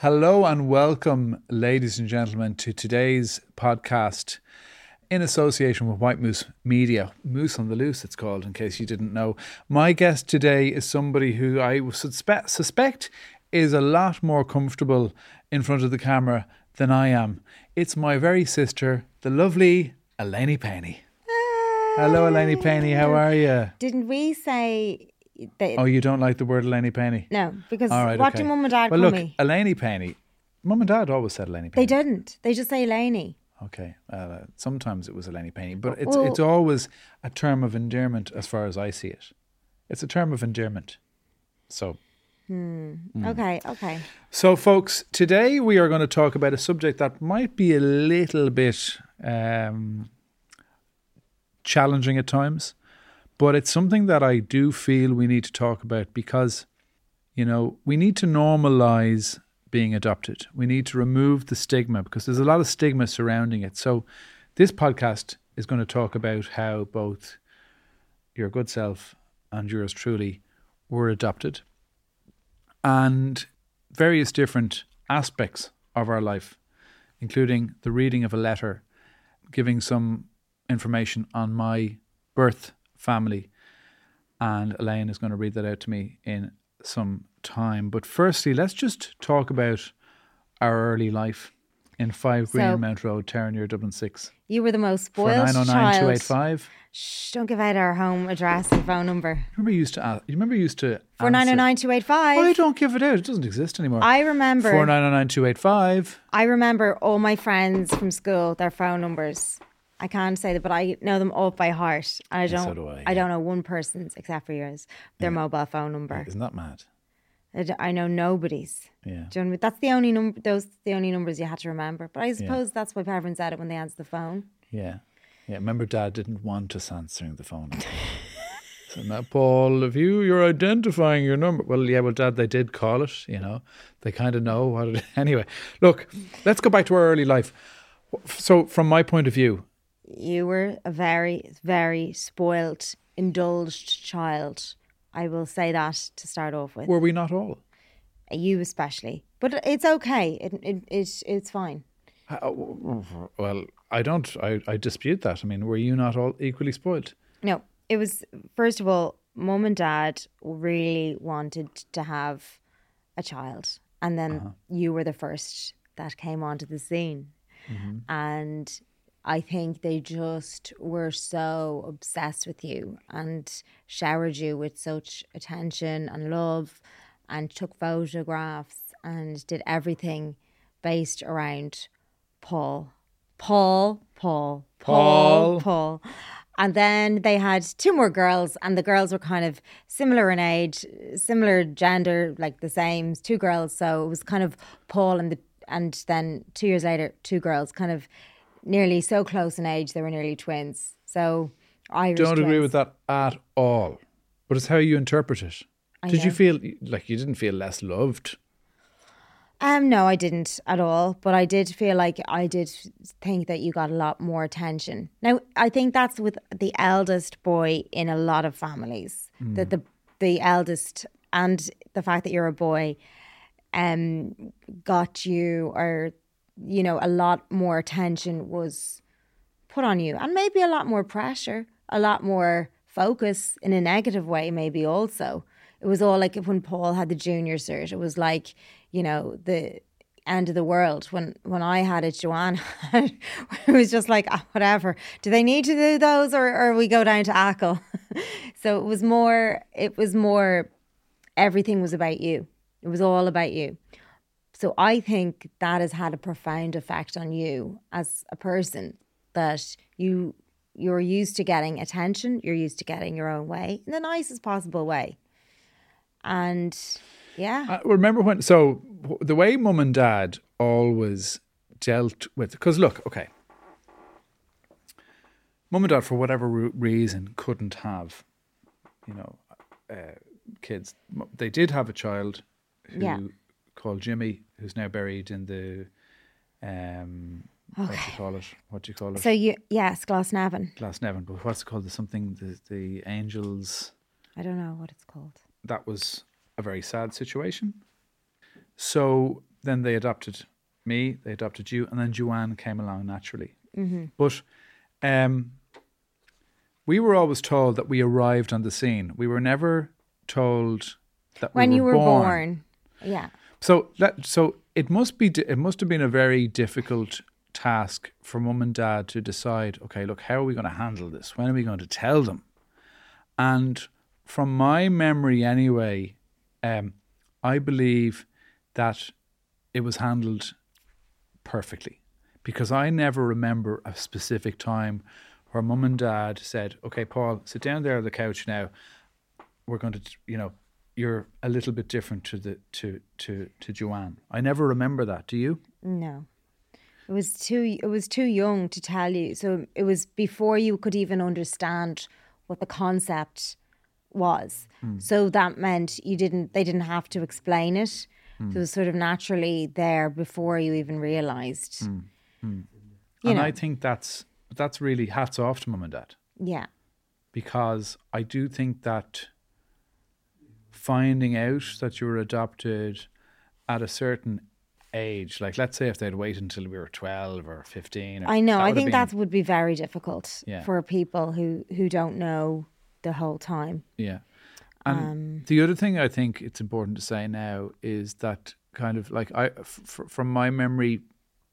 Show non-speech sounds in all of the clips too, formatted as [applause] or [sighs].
Hello and welcome, ladies and gentlemen, to today's podcast in association with White Moose Media. Moose on the Loose, it's called, in case you didn't know. My guest today is somebody who I suspe- suspect is a lot more comfortable in front of the camera than I am. It's my very sister, the lovely Eleni Penny. Hello, Eleni Penny. How are you? Didn't we say that? Oh, you don't like the word Eleni Penny? no, because right. what okay. do mum and dad well, call look, me? Eleni Penny. Mum and dad always said Eleni Penny. They didn't. They just say Laney. Okay. Uh, sometimes it was Eleni Penny, but it's Well- it's always a term of endearment as far as I see it. It's a term of endearment. So, Hmm. Okay, okay. so folks, today we are going to talk about a subject that might be a little bit um, challenging at times, but it's something that I do feel we need to talk about because, you know, we need to normalize being adopted. We need to remove the stigma because there's a lot of stigma surrounding it. So, this podcast is going to talk about how both your good self and yours truly were adopted and various different aspects of our life, including the reading of a letter, giving some information on my birth family. And Elaine is going to read that out to me in some time. But firstly, let's just talk about our early life in 5 So- Greenmount Road, Terenure, Dublin 6. You were the most oh spoiled For spoiled child. 909285. Shh, don't give out our home address and phone number. Remember you used to ask, you remember you used to For nine oh answer- nine two eight Oh, you don't give it out. It doesn't exist anymore. I remember. Four nine zero nine two eight five. I remember all my friends from school, their phone numbers. I can't say that, but I know them all by heart. And I so don't. do I, yeah. don't know one person's except for yours. Their mobile phone number. Isn't that mad? I know nobody's. Yeah. Do you know what I mean? That's the only number. Those the only numbers you had to remember. But I suppose that's why parents said it when they answered the phone. Yeah. Yeah. Remember, Dad didn't want us answering the phone. [laughs] so now, Paul, if you you're identifying your number, well, yeah, well, Dad, they did call it. You know, they kind of know what it. [laughs] Anyway, look, let's go back to our early life. So, from my point of view, You were a very, very spoilt, indulged child. I will say that to start off with. were we not all? You especially, but it's okay. It, it, it's it's fine. Well, I don't. I, I dispute that. I mean, were you not all equally spoiled? No, it was first of all, mum and dad really wanted to have a child, and then uh-huh. you were the first that came onto the scene, mm-hmm. and I think they just were so obsessed with you and showered you with such attention and love, and took photographs and did everything based around Paul. Paul, Paul, Paul. Paul, Paul. And then they had two more girls, and the girls were kind of similar in age, similar gender, like the same, two girls. So it was kind of Paul and the, and then two years later, two girls, kind of nearly so close in age, they were nearly twins. So Irish don't agree with that at all. But it's how you interpret it. Did you feel like you didn't feel less loved? Um, no, I didn't at all. But I did feel like I did think that you got a lot more attention. Now, I think that's with the eldest boy in a lot of families. That the the eldest and the fact that you're a boy, um, got you or you know a lot more attention was put on you, and maybe a lot more pressure, a lot more focus in a negative way, maybe also. It was all like when Paul had the junior cert, it was like, you know, the end of the world. When when I had it, Joanne, [laughs] it was just like, ah, whatever. Do they need to do those or, or we go down to ACL? [laughs] so it was more, it was more, everything was about you. It was all about you. So I think that has had a profound effect on you as a person that you you're used to getting attention, you're used to getting your own way in the nicest possible way. And yeah, I remember when, so the way mum and dad always dealt with, because look, okay, mum and dad, for whatever re- reason, couldn't have, you know, uh, kids. They did have a child who Yeah. Called Jimmy, who's now buried in the, um, what do you call it? What do you call it? so you yes, Glasnevin. Glasnevin, but what's it called? The something, the, the angels. I don't know what it's called. that was a very sad situation. So then they adopted me, they adopted you, and then Joanne came along naturally. Mm-hmm. But um, we were always told that we arrived on the scene. We were never told that when we you were were born. born. Yeah. So that so it must be it must have been a very difficult task for mum and dad to decide. Okay, look, how are we going to handle this? When are we going to tell them? And from my memory, anyway, um, I believe that it was handled perfectly because I never remember a specific time where mum and dad said, "Okay, Paul, sit down there on the couch now. We're going to, you know, you're a little bit different to the to to to Joanne." I never remember that. Do you? No. It was too it was too young to tell you. So it was before you could even understand what the concept was. Hmm. So that meant you didn't they didn't have to explain it. Hmm. So it was sort of naturally there before you even realized. Hmm. You and know. I think that's that's really hats off to mum and dad Yeah. because I do think that finding out that you were adopted at a certain age, like let's say if they'd wait until we were twelve or fifteen, or, I know. I think been- that would be very difficult Yeah. for people who who don't know the whole time. Yeah. And Um, the other thing I think it's important to say now is that kind of like I, f- from my memory,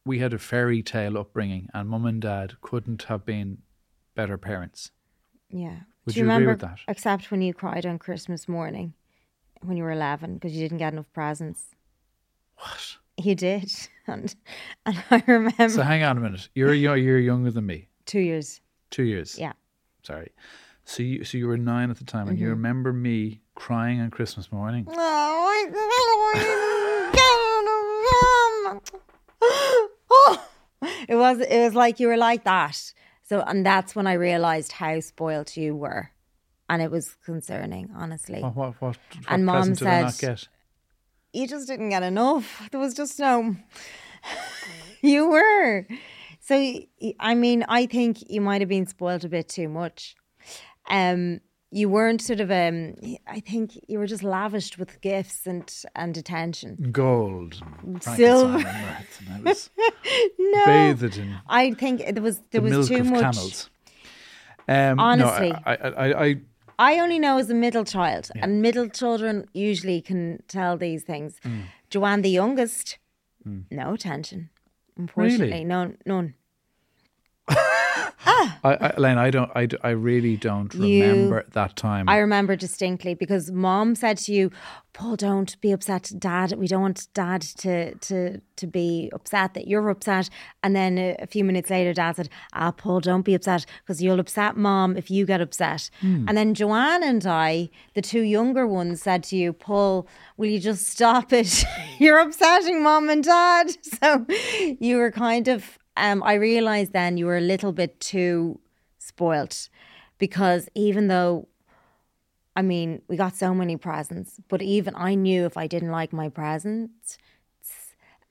we had a fairy tale upbringing, and mum and dad couldn't have been better parents. Yeah. Would Do you you agree remember with that? except when you cried on Christmas morning when you were 11 because you didn't get enough presents? What? You did. [laughs] And and I remember So hang on a minute. You're yo- you're younger than me, 2 years. two years. Yeah. Sorry. So you so you were nine at the time, and you Mm-hmm. remember me crying on Christmas morning. Oh, [gasps] it was it was like you were like that. So and that's when I realized how spoilt you were. And it was concerning, honestly. What what what, what And Mom present did I not said- get? You just didn't get enough. There was just no [laughs] You were. So I mean, I think you might have been spoiled a bit too much. Um you weren't sort of um I think you were just lavished with gifts and and attention. Gold, and Silver. And and [laughs] No. bathed in I think there was there the was too much. camels. Um, Honestly. no, I, I, I, I, I only know as a middle child, and middle children usually can tell these things. Mm. Joanne, the youngest, no attention. Unfortunately, no, none. I, I, Elaine, I don't, I, I really don't You- remember that time. I remember distinctly because mom said to you, Paul, don't be upset, dad. We don't want dad to to to be upset that you're upset. And then a, a few minutes later, dad said, Ah, Paul, don't be upset because you'll upset mom if you get upset. And then Joanne and I, the two younger ones, said to you, Paul, will you just stop it? [laughs] you're upsetting mom and dad. [laughs] So you were kind of, um, I realized then you were a little bit too spoilt because even though I mean, we got so many presents, but even I knew if I didn't like my presents,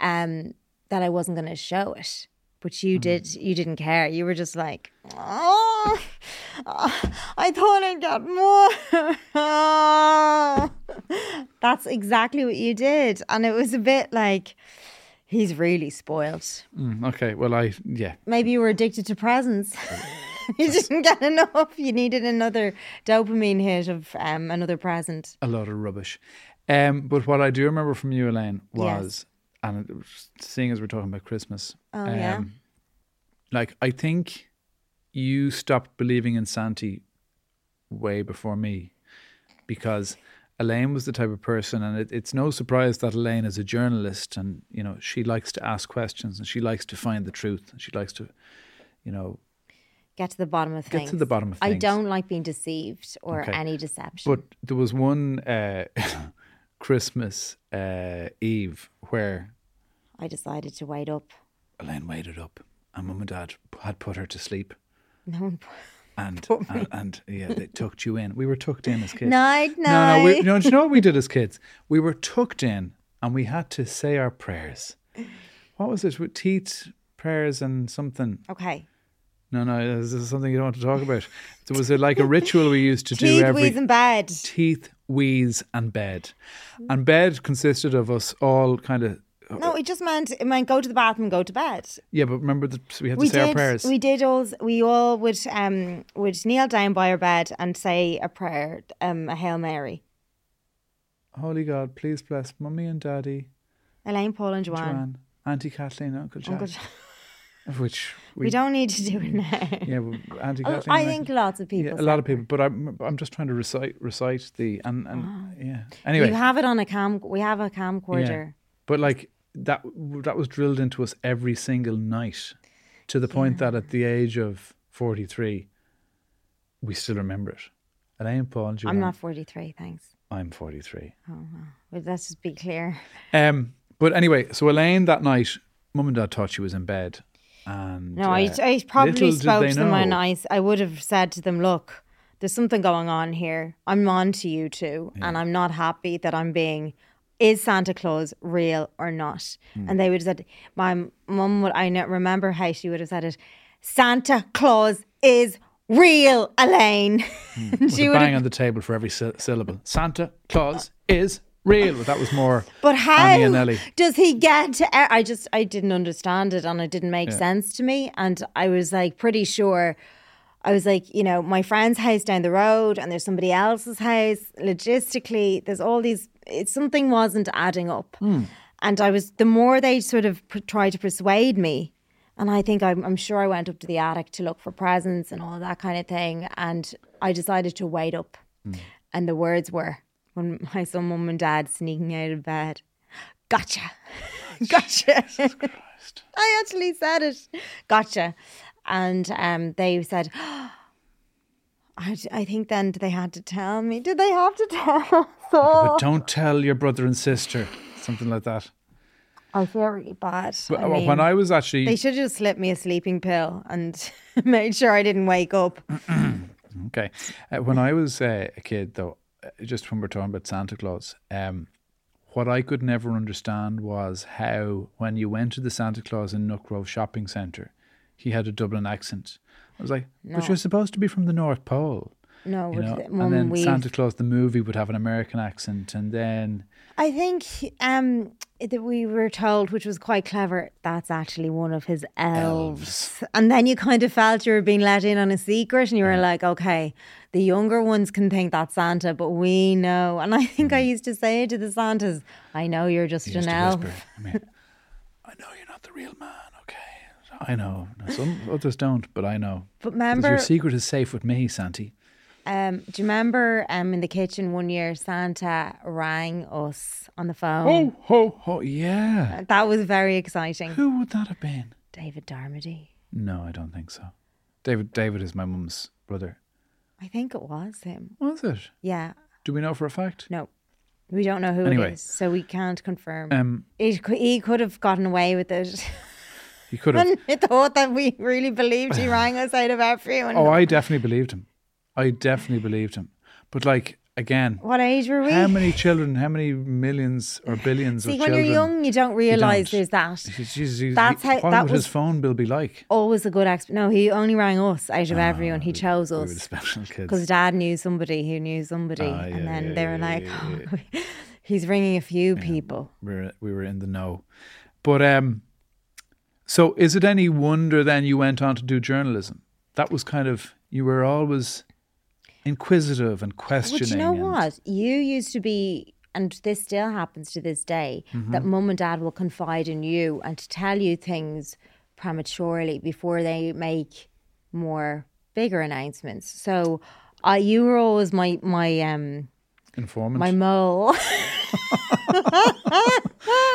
um, that I wasn't going to show it. But you did, you didn't care. You were just like, oh, I thought I'd get more. [laughs] That's exactly what you did. And it was a bit like, he's really spoiled. Mm, okay, well, I, yeah, Maybe you were addicted to presents. [laughs] you didn't get enough. You needed another dopamine hit of um, another present. a lot of rubbish. Um, but what I do remember from you, Elaine, Yes. was, and it seeing as we're talking about Christmas, Oh, yeah? like I think you stopped believing in Santy way before me, because Elaine was the type of person, and it, it's no surprise that Elaine is a journalist, and you know she likes to ask questions, and she likes to find the truth, and she likes to, you know, Get to the bottom of get things. to the bottom of things. I don't like being deceived or Okay. any deception. But there was one uh, [laughs] Christmas uh, Eve where I decided to wait up. Elaine waited up and mum and dad had put her to sleep. No one. And, and, and yeah, they tucked you in. We were tucked in as kids. Night, No, no, we, night. no, do you know what we did as kids? We were tucked in and we had to say our prayers. What was it? With teeth, prayers, and something. Okay. No, no, this is something you don't want to talk about. There was a, like a ritual we used to do Teeth, every wheeze, and bed. teeth, wheeze, and bed. And bed consisted of us all kind of No, it just meant it meant go to the bathroom, go to bed. Yeah, but remember that we had to We say our did. prayers. We did all. We all would um would kneel down by our bed and say a prayer, um a hail mary. Holy God, please bless Mummy and Daddy, Elaine, Paul, and Joanne. Joanne, Auntie Kathleen, Uncle Jack. Uncle Jack. Of which we, We don't need to do it now. Yeah, well, Auntie Oh, Kathleen. I think lots of people. yeah, a lot of people, but I'm I'm just trying to recite recite the and and yeah. Anyway, You have it on a cam. We have a camcorder. But like that that was drilled into us every single night to the point that at the age of 43 we still remember it. Elaine Paul and Joanne, I'm not 43. Thanks. I'm 43. But let's just be clear. Um but anyway, so Elaine that night mum and dad thought she was in bed and No, I, uh, I probably little spoke to them and I, I would have said to them, look, there's something going on here. I'm on to you two, and I'm not happy that I'm being. Is Santa Claus real or not? Hmm. And they would have said, my mum would. I remember how she would have said it. Santa Claus is real, Elaine. [laughs] With she a bang have on the table for every sy- syllable. Santa Claus is real. That was more But how does he get to? e, I just I didn't understand it, and it didn't make sense to me. And I was like pretty sure. I was like, you know, my friend's house down the road, and there's somebody else's house. Logistically, there's all these. It, something wasn't adding up, Hmm. and I was. The more they sort of pr- tried to persuade me, and I think I'm, I'm sure I went up to the attic to look for presents and all that kind of thing, and I decided to wait up. Hmm. And the words were when I saw mum and dad sneaking out of bed, gotcha, [laughs] gotcha. [laughs] I actually said it, gotcha. And um, they said, [gasps] I, I think then they had to tell me. Did they have to [laughs] tell us all? but don't tell your brother and sister something like that. I feel really bad. But I when I was actually they should have just slipped me a sleeping pill and [laughs] made sure I didn't wake up. [clears throat] Okay. Uh, when I was uh, a kid, though, uh, just when we're talking about Santa Claus, um, what I could never understand was how, when you went to the Santa Claus in Nutgrove Shopping Centre, he had a Dublin accent. I was like, but you're supposed to be from the North Pole. No, You know? the- And then we. Santa Claus, the movie, would have an American accent. And then, I think um, that we were told, which was quite clever, that's actually one of his elves. And then you kind of felt you were being let in on a secret, and you were like, okay, the younger ones can think that's Santa, but we know. And I think I used to say to the Santas, I know you're just used an elf. I mean, I know you're not the real man? I know. Some others don't, but I know. But remember, your secret is safe with me, Santy. um, do you remember um, in the kitchen one year, Santa rang us on the phone? Oh, ho, ho, yeah. That was very exciting. Who would that have been? David Darmody. No, I don't think so. David David is my mum's brother. I think it was him. Was it? Yeah. Do we know for a fact? No, we don't know who Anyway. it is, so we can't confirm. Um, it, he could have gotten away with it. [laughs] he could have. [laughs] and thought that we really believed he rang us out of everyone. Oh, I definitely believed him. I definitely believed him. But like again, what age were we? how many children? How many millions or billions [laughs] See, of when children? you're young, you don't realize don't. there's that. Jesus, he- That's how- what that would his phone bill be like? Always a good exp. No, he only rang us out of everyone. He chose Ah, We us special kids. because dad knew somebody who knew somebody, Ah, yeah, and then yeah, they were yeah, like, yeah, [laughs] "He's ringing a few people." we were we were in the know. But um, so is it any wonder then you went on to do journalism? That was kind of you were always inquisitive and questioning. But you know what? You used to be, and this still happens to this day, Mm-hmm. that mum and dad will confide in you and to tell you things prematurely before they make more bigger announcements. So, uh, you were always my my um Informant. my mole. [laughs] [laughs]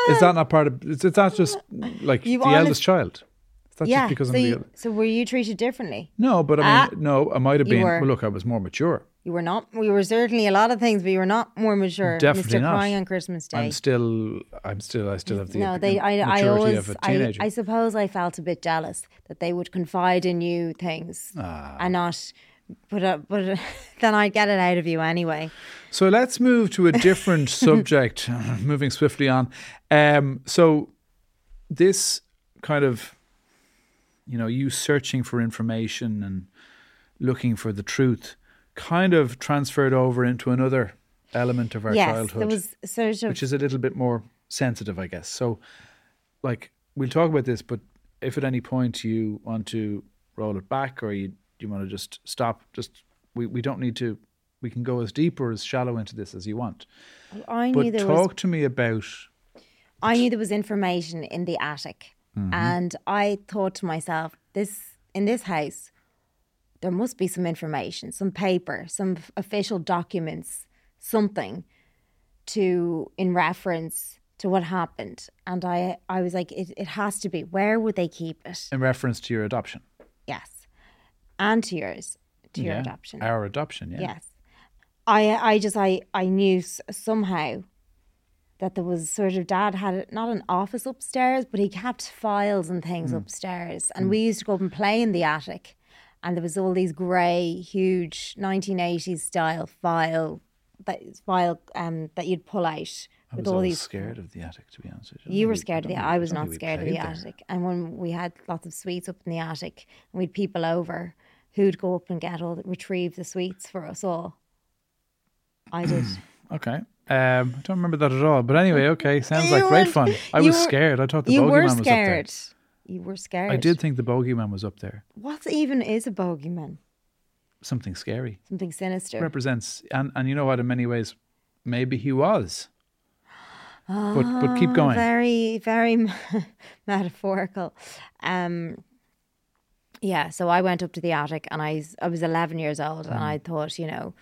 is that not part of? Is is that just like You the honest- eldest child? Is that yeah. just because So, I'm the you, so were you treated differently? No, but I Ah, mean, no, I might have been. were. Well, look, I was more mature. You were not. We were certainly a lot of things, but you were not more mature. Definitely Mr. not. Crying on Christmas Day. I'm still, I'm still, I still have the no, they. I. I always. I. I suppose I felt a bit jealous that they would confide in you things Ah. and not. But uh, but uh, [laughs] then I'd get it out of you anyway. So let's move to a different [laughs] subject, moving swiftly on. Um, so this kind of, you know, you searching for information and looking for the truth kind of transferred over into another element of our yes, childhood, there was sort of. which is a little bit more sensitive, I guess. So like we'll talk about this, but if at any point you want to roll it back or you you want to just stop, just we, we don't need to. We can go as deep or as shallow into this as you want. I But knew there talk was to me about I knew there was information in the attic. Mm-hmm. And I thought to myself, this in this house, there must be some information, some paper, some official documents, something to in reference to what happened. And I I was like, it, it has to be. Where would they keep it? in reference to your adoption. Yes. And to yours, to your Yeah. adoption. Our adoption, yeah. Yes. I I just I I knew somehow that there was sort of dad had not an office upstairs, but he kept files and things Hmm. upstairs, and we used to go up and play in the attic, and there was all these grey, huge 1980s style file that file um that you'd pull out I with was all these. scared of the attic, to be honest you. Were scared of the. I was not scared of the there. attic. And when we had lots of sweets up in the attic, and we'd people over, who'd go up and get all the, retrieve the sweets for us all. I [clears throat] did. Okay. Um, I don't remember that at all. But anyway, okay. Sounds like great fun. I was were- scared. I thought the bogeyman was up there. scared. You were scared. I did think the bogeyman was up there. What even is a bogeyman? Something scary. Something sinister. Represents, and, and you know what, in many ways, maybe he was. but but keep Ah, going. Very, very [laughs] metaphorical. Um, yeah, so I went up to the attic and I I was 11 years old and Mm. I thought, you know,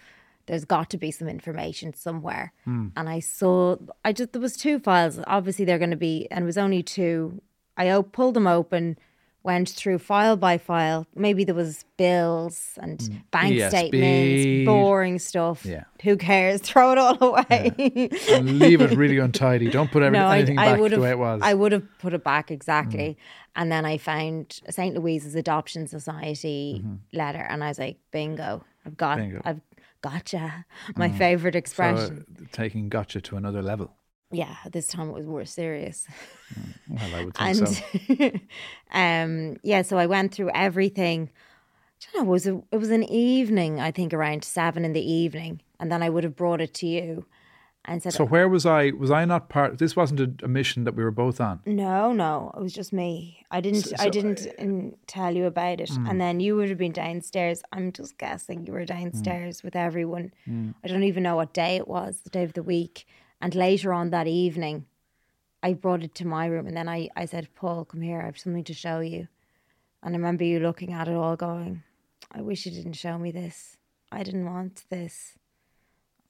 there's got to be some information somewhere. Hmm. And I saw, I just, there was two files. Obviously, they're going to be, and it was only two. I o- pulled them open, went through file by file. Maybe there was bills and bank ESB. statements, boring stuff. Yeah. Who cares? [laughs] Throw it all away. and leave it really untidy. Don't put every, [laughs] No, I, anything I back would the way it was. I would have put it back exactly, and then I found St. Louise's Adoption Society letter, and I was like, "Bingo! I've got, Bingo. I've gotcha." My favorite so, expression. uh, taking gotcha to another level. yeah, this time it was more serious, Well, I would [laughs] think and so. [laughs] um, yeah. So I went through everything. I know. It was a, it was an evening. I think around seven in the evening, and then I would have brought it to you, and said, So where was I? Was I not part? This wasn't a, a mission that we were both on. No, no, it was just me. I didn't. I so, didn't um, tell you about it, Hmm. and then you would have been downstairs. I'm just guessing you were downstairs with everyone. I don't even know what day it was, the day of the week. And later on that evening, I brought it to my room, and then I, I said, "Paul, come here. I have something to show you." And I remember you looking at it all, going, "I wish you didn't show me this. I didn't want this."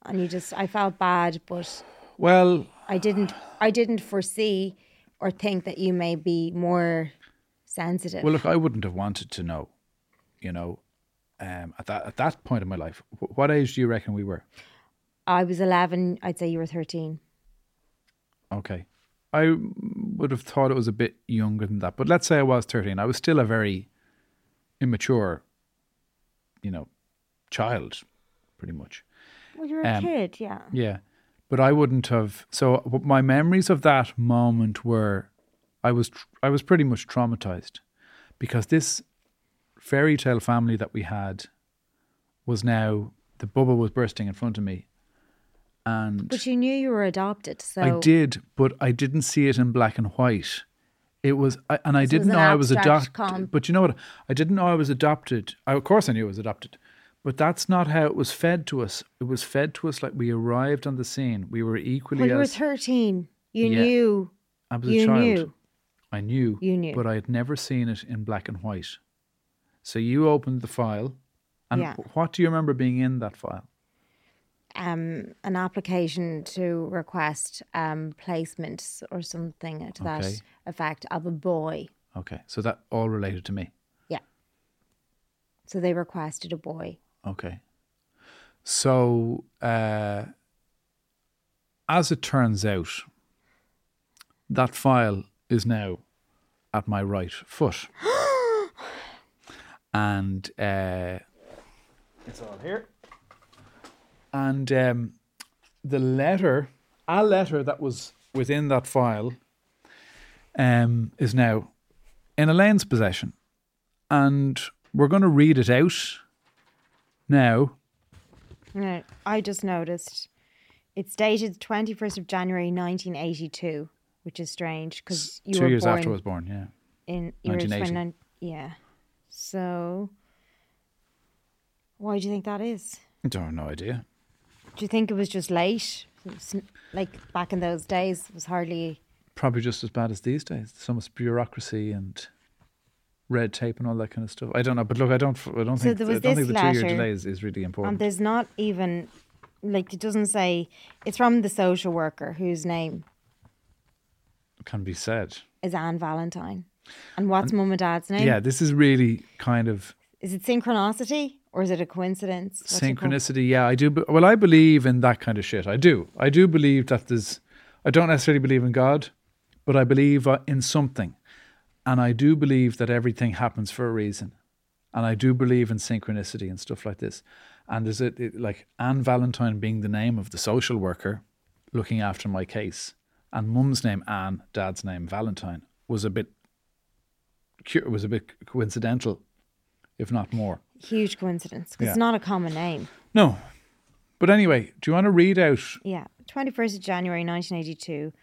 And you just, I felt bad, but Well, I didn't I didn't foresee or think that you may be more sensitive. well, look, I wouldn't have wanted to know. You know, um, at that at that point in my life, what age do you reckon we were? I was 11, I'd say you were 13. Okay. I would have thought it was a bit younger than that, but let's say I was 13. I was still a very immature, you know, child, pretty much. Well, you're a Um, kid, yeah. Yeah. But I wouldn't have. So my memories of that moment were, I was tr- I was pretty much traumatized, because this fairy tale family that we had was now the bubble was bursting in front of me, and But you knew you were adopted, so I did, but I didn't see it in black and white. It was, I, and I didn't an know I was adopted. But you know what? I didn't know I was adopted. I, of course, I knew I was adopted, but that's not how it was fed to us. It was fed to us like we arrived on the scene. We were equally well, you were 13. You Yeah. knew. I was a child. knew. I knew. You knew. but I had never seen it in black and white. So you opened the file, and Yeah. what do you remember being in that file? Um, an application to request um, placement or something to Okay. that effect of a boy. Okay, so that all related to me. Yeah. So they requested a boy. Okay. So, uh, as it turns out, that file is now at my right foot. [gasps] and uh, it's all here. And um, the letter, a letter that was within that file, um, is now in Elaine's possession. And we're going to read it out now. No, I just noticed. It's dated 21st of January 1982. which is strange because you Two were years born after I was born, yeah. in you 1980. yeah. So why do you think that is? I don't have no idea. Do you think it was just late? Like back in those days, it was hardly. Probably just as bad as these days. So much bureaucracy and red tape and all that kind of stuff. I don't know, but look, I don't, I don't So think, I don't think the two-year delay is, is really important. And there's not even, like, it doesn't say. It's from the social worker whose name can be said. is Anne Valentine. And what's mum and dad's name? Yeah, this is really kind of Is it synchronicity or is it a coincidence? What's synchronicity. Yeah, I do. be- Well, I believe in that kind of shit. I do. I do believe that there's. I don't necessarily believe in God, but I believe uh, in something, and I do believe that everything happens for a reason, and I do believe in synchronicity and stuff like this. And is it, it like Anne Valentine being the name of the social worker looking after my case, and Mum's name Anne, Dad's name Valentine was a bit. Was a bit coincidental, if not more. Huge coincidence Yeah. it's not a common name. No. But anyway, do you want to read out? Yeah. 21st of January 1982,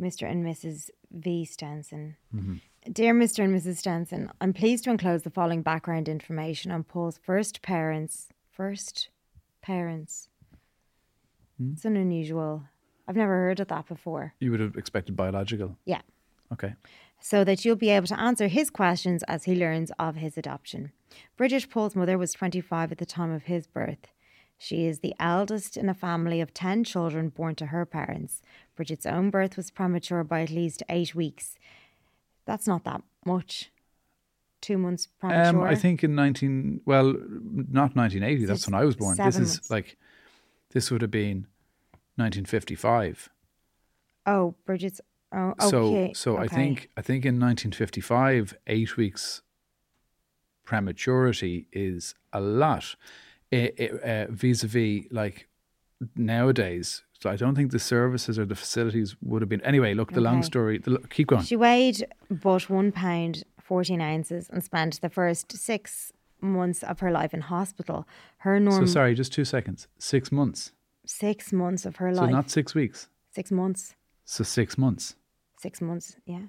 Mr. and Mrs. V. Stenson. Mm-hmm. Dear Mr. and Mrs. Stenson, I'm pleased to enclose the following background information on Paul's first parents. First parents. Hmm? It's an unusual. I've never heard of that before. You would have expected biological. Yeah. Okay. so that you'll be able to answer his questions as he learns of his adoption. Bridget Paul's mother was 25 at the time of his birth. She is the eldest in a family of 10 children born to her parents. Bridget's own birth was premature by at least eight weeks. That's not that much. Two months premature. Um, I think in 19, well, not 1980, that's when I was born. This seven is like, this would have been 1955. Oh, Bridget's. Oh, So, okay. so I okay. think, I think in 1955, eight weeks prematurity is a lot eh, uh, vis-a-vis like nowadays. So I don't think the services or the facilities would have been. Anyway, look, the long story, the, keep going. She weighed but one pound fourteen ounces and spent the first six months of her life in hospital. Her So normal sorry, just two seconds. Six months. six months of her life. So not six weeks. six months. So six months. Six months, yeah.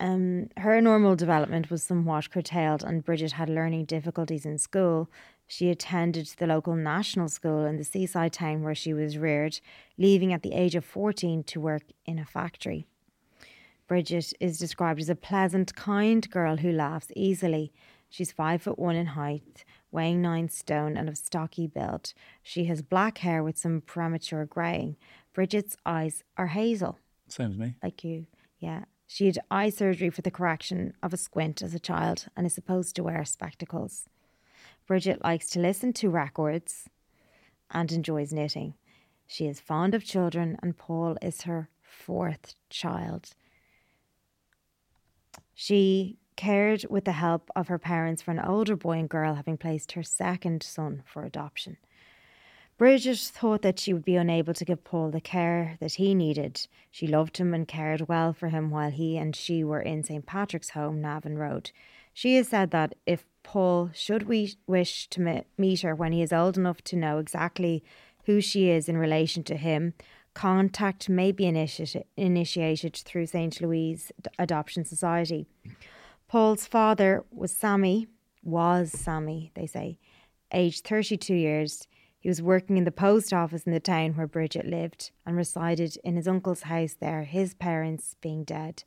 Um, her normal development was somewhat curtailed, and Bridget had learning difficulties in school. She attended the local national school in the seaside town where she was reared, leaving at the age of 14 to work in a factory. Bridget is described as a pleasant, kind girl who laughs easily. She's five foot one in height, weighing nine stone, and of stocky build. She has black hair with some premature greying. Bridget's eyes are hazel Same as me. like you. Yeah. She had eye surgery for the correction of a squint as a child and is supposed to wear spectacles. Bridget likes to listen to records and enjoys knitting. She is fond of children, and Paul is her fourth child. She cared with the help of her parents for an older boy and girl, having placed her second son for adoption. Bridget thought that she would be unable to give Paul the care that he needed. She loved him and cared well for him while he and she were in St. Patrick's home, Navan Road. She has said that if Paul should we wish to meet her when he is old enough to know exactly who she is in relation to him, contact may be initi- initiated through St. Louise Adoption Society. Paul's father was Sammy, was Sammy, they say, aged 32 years. He was working in the post office in the town where Bridget lived and resided in his uncle's house there, his parents being dead.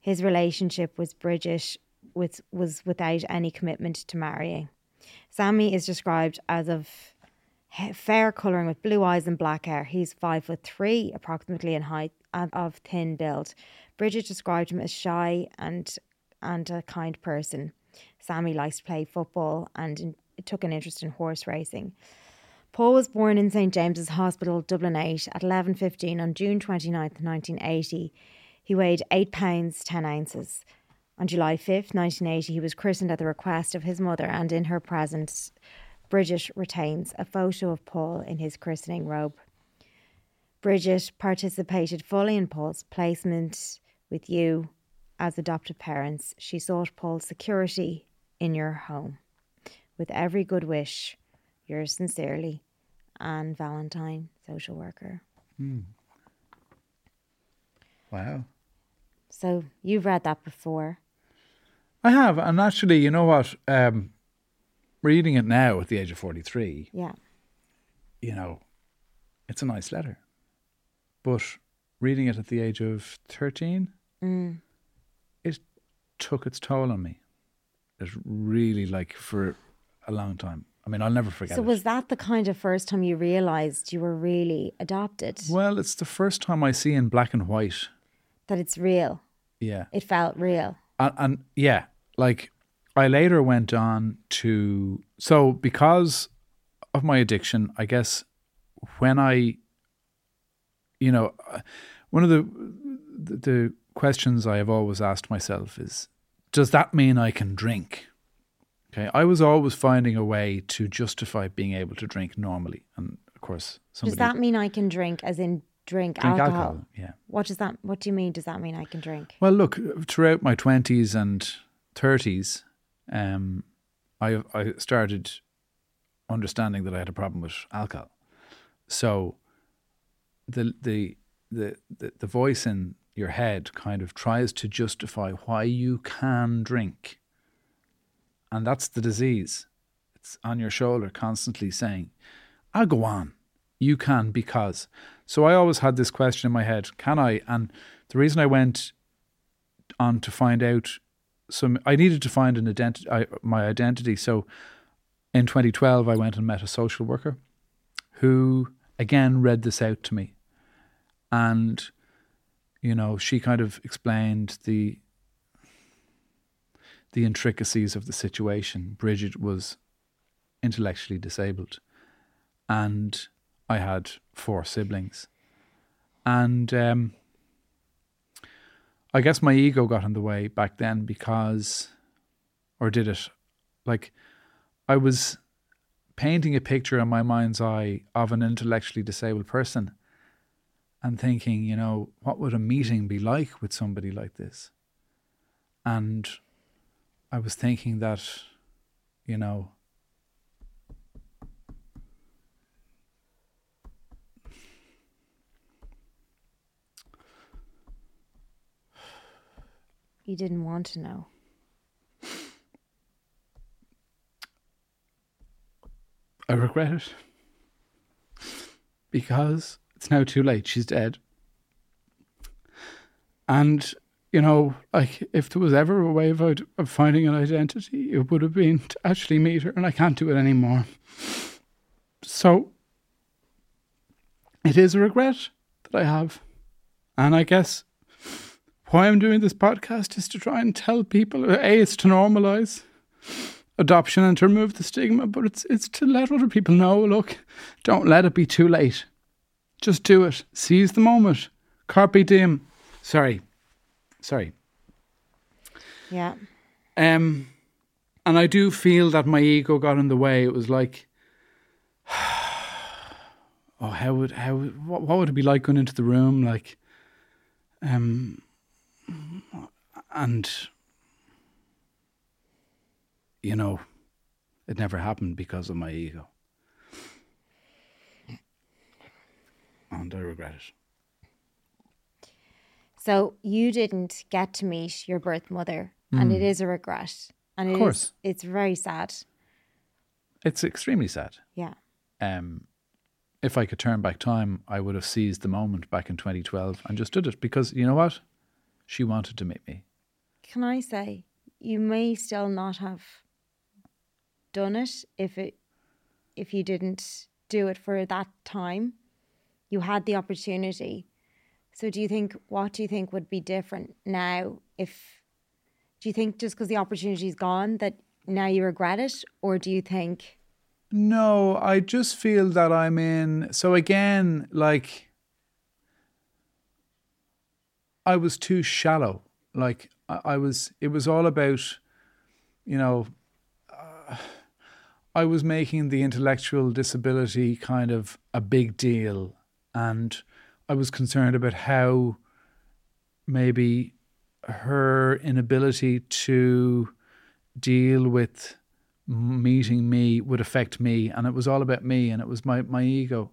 His relationship with Bridget was, was without any commitment to marrying. Sammy is described as of fair colouring with blue eyes and black hair. He's five foot three, approximately in height, and of thin build. Bridget described him as shy and and a kind person. Sammy likes to play football and in, took an interest in horse racing. Paul was born in St James's Hospital, Dublin 8, at 11.15 on June 29th, 1980. He weighed 8 pounds 10 ounces. On July 5th, 1980, he was christened at the request of his mother, and in her presence, Bridget retains a photo of Paul in his christening robe. Bridget participated fully in Paul's placement with you as adoptive parents. She sought Paul's security in your home. With every good wish, yours sincerely, Anne Valentine, social worker. Hmm. Wow. So you've read that before. I have, and actually, you know what? Um, reading it now at the age of forty-three, Yeah. you know, it's a nice letter. But reading it at the age of 13, Mm. it took its toll on me. It really, like, for a long time. I mean, I'll never forget So it. was that the kind of first time you realized you were really adopted? well, it's the first time I see in black and white. That it's real. Yeah. It felt real. And, and yeah, like, I later went on to. So, because of my addiction, I guess when I, you know, one of the the, the questions I have always asked myself is, does that mean I can drink? Okay, I was always finding a way to justify being able to drink normally, and of course, somebody Does that mean I can drink as in drink, drink alcohol? alcohol. Yeah. What does that what do you mean does that mean I can drink? Well, look, throughout my twenties and thirties, um, I I started understanding that I had a problem with alcohol. So, the the the the, the voice in your head kind of tries to justify why you can drink, and that's the disease. It's on your shoulder, constantly saying, "I'll go on." You can because. So I always had this question in my head: Can I? And the reason I went on to find out some I needed to find an identity my identity. So in 2012 I went and met a social worker who again read this out to me. And you know she kind of explained the the intricacies of the situation. Bridget was intellectually disabled and I had four siblings. And um I guess my ego got in the way back then because, or did it? Like, I was painting a picture in my mind's eye of an intellectually disabled person and thinking, you know, what would a meeting be like with somebody like this? And I was thinking that, you know, You didn't want to know. I regret it because it's now too late. She's dead. And, you know, like if there was ever a way of, of finding an identity, it would have been to actually meet her, and I can't do it anymore. So it is a regret that I have. And I guess why I'm doing this podcast is to try and tell people A, it's to normalize adoption and to remove the stigma, but it's it's to let other people know, look, don't let it be too late. Just do it. Seize the moment. Carpe diem. Sorry. Sorry. Yeah. Um and I do feel that my ego got in the way. It was like [sighs] Oh, how would how what, what would it be like going into the room like um and you know, it never happened because of my ego. And I regret it. So you didn't get to meet your birth mother, and it is a regret, and Mm. Of is course. it's very sad. It's extremely sad. Yeah. Um, if I could turn back time, I would have seized the moment back in 2012 and just did it because you know what? She wanted to meet me. Can I say you may still not have done it if it if you didn't do it for that time. You had the opportunity. So do you think what do you think would be different now if do you think just because the opportunity's gone that now you regret it or do you think No, I just feel that I'm in. So again, like, I was too shallow. Like, I, I was, it was all about, you know, uh, I was making the intellectual disability kind of a big deal. And I was concerned about how maybe her inability to deal with meeting me would affect me and it was all about me and it was my, my ego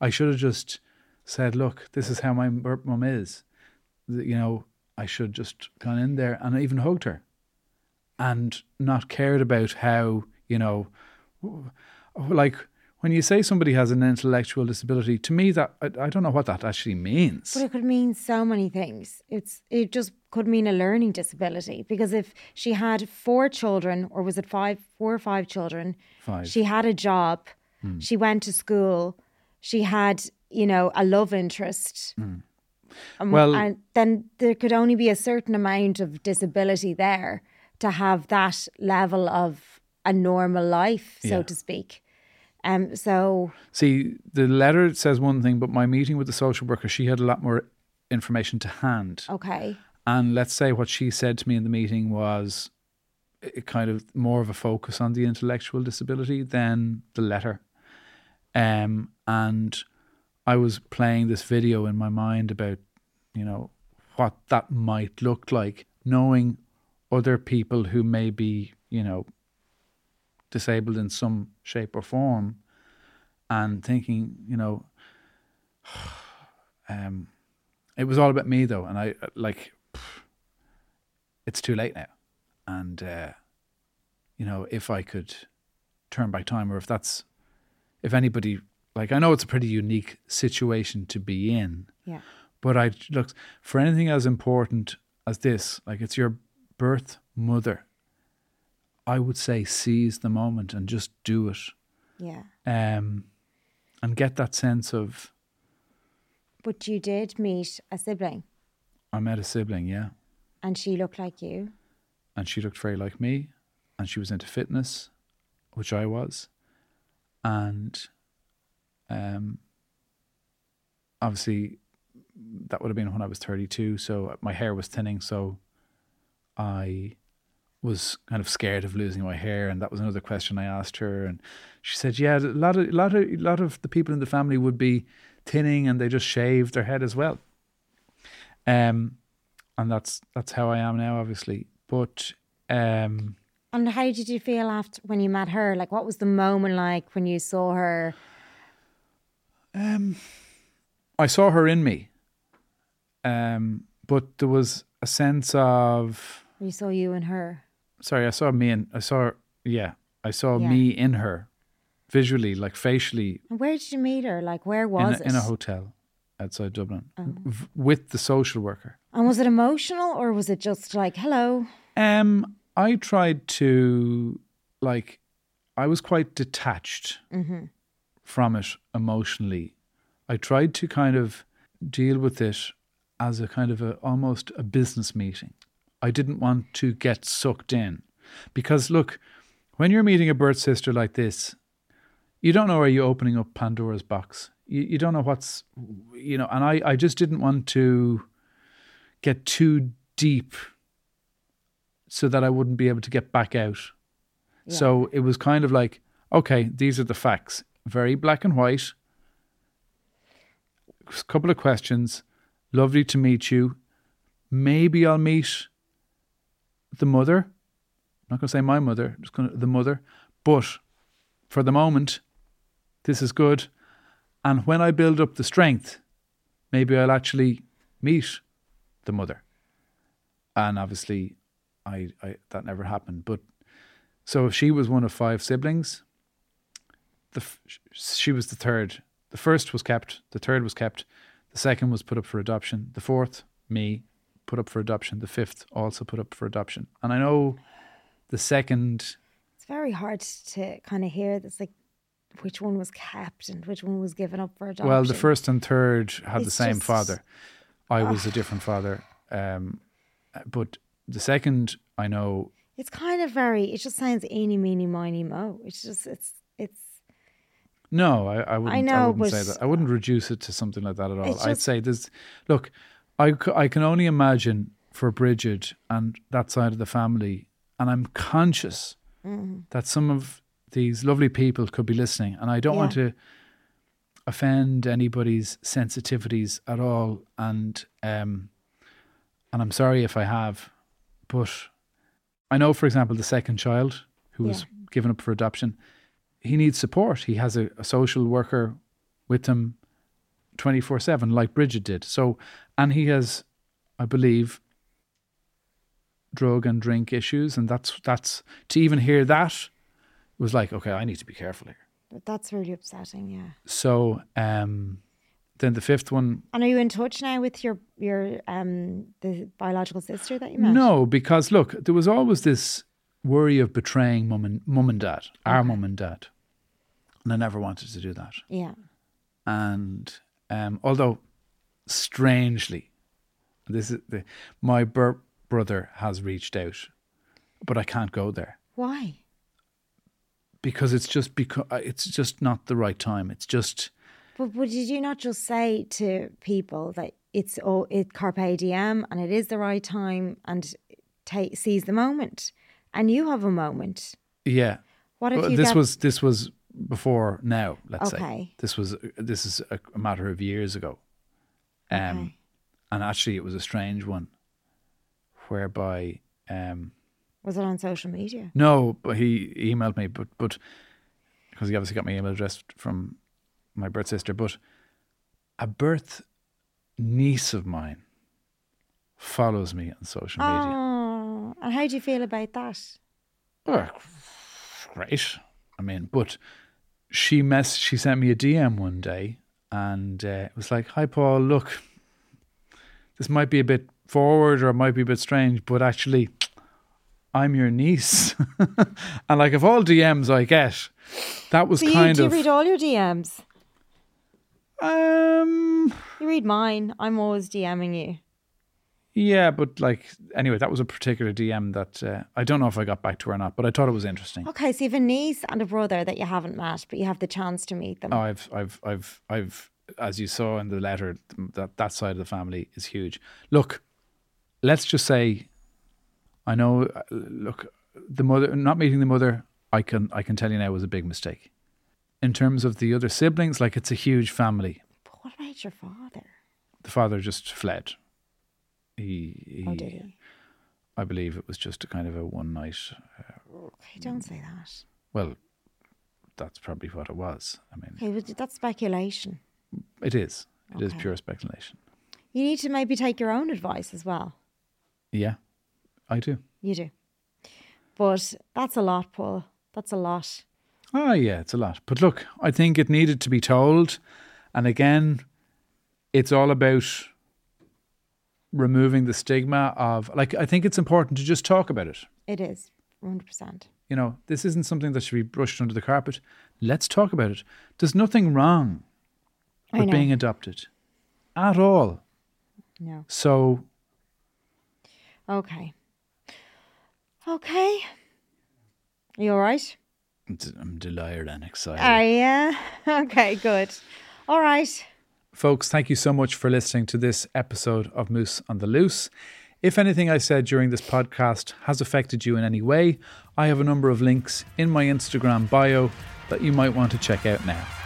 i should have just said look this is how my mum is you know, I should just gone in there and I even hugged her and not cared about how, you know, like when you say somebody has an intellectual disability, to me that I, I don't know what that actually means. But it could mean so many things. It's it just could mean a learning disability because if she had four children or was it five, four or five children, Five. she had a job, hmm. she went to school, she had you know a love interest. Hmm. Um, Well- and then there could only be a certain amount of disability there to have that level of a normal life, so Yeah. to speak. Um, so See, the letter says one thing, but my meeting with the social worker, she had a lot more information to hand. okay, And let's say what she said to me in the meeting was a kind of more of a focus on the intellectual disability than the letter. Um, and I was playing this video in my mind about, you know, what that might look like, knowing other people who may be, you know, disabled in some shape or form, and thinking, you know, [sighs] um, it was all about me though, and I like [sighs] it's too late now. And, uh, you know, if I could turn back time, or if that's, if anybody, like, I know it's a pretty unique situation to be in, yeah, but I look for anything as important as this, like, it's your birth mother. I would say seize the moment and just do it, yeah. um, and get that sense of But you did meet a sibling, I met a sibling, yeah, and she looked like you. and she looked very like me, and she was into fitness, which I was, and um, obviously that would have been when I was thirty two, so my hair was thinning, so I was kind of scared of losing my hair, and that was another question I asked her, and she said, "Yeah, a lot of, a lot of, a lot of the people in the family would be thinning, and they just shaved their head as well." Um, and that's that's how I am now, obviously. But um, And how did you feel after when you met her? Like, what was the moment like when you saw her? Um, I saw her in me, um, but there was a sense of You saw you in her. sorry, I saw me and I saw yeah, I saw Yeah. me in her, visually, like facially, And where did you meet her? Like, where in was a, it? in a hotel outside Dublin v- with the social worker. and was it emotional or was it just like, hello? Um, I tried to like, I was quite detached from it emotionally. I tried to kind of deal with it as a kind of a almost a business meeting. I didn't want to get sucked in because look, when you're meeting a birth sister like this, you don't know are you opening up Pandora's box. You, you don't know what's you know, and I, I just didn't want to get too deep so that I wouldn't be able to get back out. So it was kind of like, okay, these are the facts. Very black and white. A couple of questions. Lovely to meet you. Maybe I'll meet the mother. I'm not going to say my mother, just going to the mother. But for the moment, this is good. And when I build up the strength, maybe I'll actually meet the mother. And obviously, I, I that never happened. But so if she was one of five siblings, the f- she was the third. The first was kept. The third was kept. The second was put up for adoption. The fourth, me, put up for adoption. The fifth also put up for adoption. And I know the second. It's very hard to kind of hear this, like, which one was kept and which one was given up for adoption. Well, the first and third had the same just- father. I was a different father. Um, but the second, I know It's kind of very. It just sounds eeny, meeny, miny, mo. It's just. It's. It's. No, I, I wouldn't. I, know, wouldn't say that. I wouldn't reduce it to something like that at all. It's I'd say there's. Look, I I can only imagine for Bridget and that side of the family, and I'm conscious Mm-hmm. that some of these lovely people could be listening, and I don't want to offend anybody's sensitivities at all, and um, and I'm sorry if I have, but I know, for example, the second child who was given up for adoption, he needs support. He has a, a social worker with him 24 7, like Bridget did. So, and he has I believe, drug and drink issues, and that's that's to even hear that was like, okay, I need to be careful here. But that's really upsetting, yeah. So um, then the fifth one, And are you in touch now with your your um the biological sister that you met? no, because look, there was always this worry of betraying mum and mum and dad, our mum and dad, and I never wanted to do that. Yeah. and um, although strangely, this is the, my bur- brother has reached out, but I can't go there Why? because it's just because it's just not the right time. It's just But, but did you not just say to people that it's oh it carpe diem and it is the right time and take seize the moment, and you have a moment. yeah. What if Well, you this get, was this was before now. Let's say this was this is a, a matter of years ago, um, Okay. and actually it was a strange one, whereby um, was it on social media? No, but he emailed me, but but because he obviously got my email address from my birth sister, but a birth niece of mine follows me on social media. Oh, and how do you feel about that? Oh, great. I mean, but she mess she sent me a DM one day, and uh, it was like, "Hi, Paul. Look, this might be a bit forward or it might be a bit strange, but actually." I'm your niece, [laughs] and like of all DMs I get, that was Do you, kind do you read all your DMs? um You read mine. I'm always DMing you. Yeah, but like anyway, that was a particular DM that uh, I don't know if I got back to her or not, but I thought it was interesting. Okay, so you have a niece and a brother that you haven't met, but you have the chance to meet them. Oh, I've, I've, I've, I've, as you saw in the letter, that that side of the family is huge. Look, let's just say, I know. uh, Look, the mother, not meeting the mother, I can, I can tell you now was a big mistake. In terms of the other siblings, like it's a huge family. But what about your father? The father just fled. He, he, Oh, did he? I believe it was just a kind of a one night. Uh, okay, don't say that. Well, that's probably what it was. I mean, Okay, that's speculation. it is. It is Okay. pure speculation. You need to maybe take your own advice as well. Yeah, I do. You do. But that's a lot, Paul. That's a lot. Oh, yeah, it's a lot. But look, I think it needed to be told. And again, it's all about removing the stigma of, like, I think it's important to just talk about it. It is. 100%. You know, this isn't something that should be brushed under the carpet. Let's talk about it. There's nothing wrong with being adopted at all. No. So, Okay. Okay. Are you all right? I'm delighted and excited. Are you? [laughs] Okay, good. All right. Folks, thank you so much for listening to this episode of Moose on the Loose. If anything I said during this podcast has affected you in any way, I have a number of links in my Instagram bio that you might want to check out now.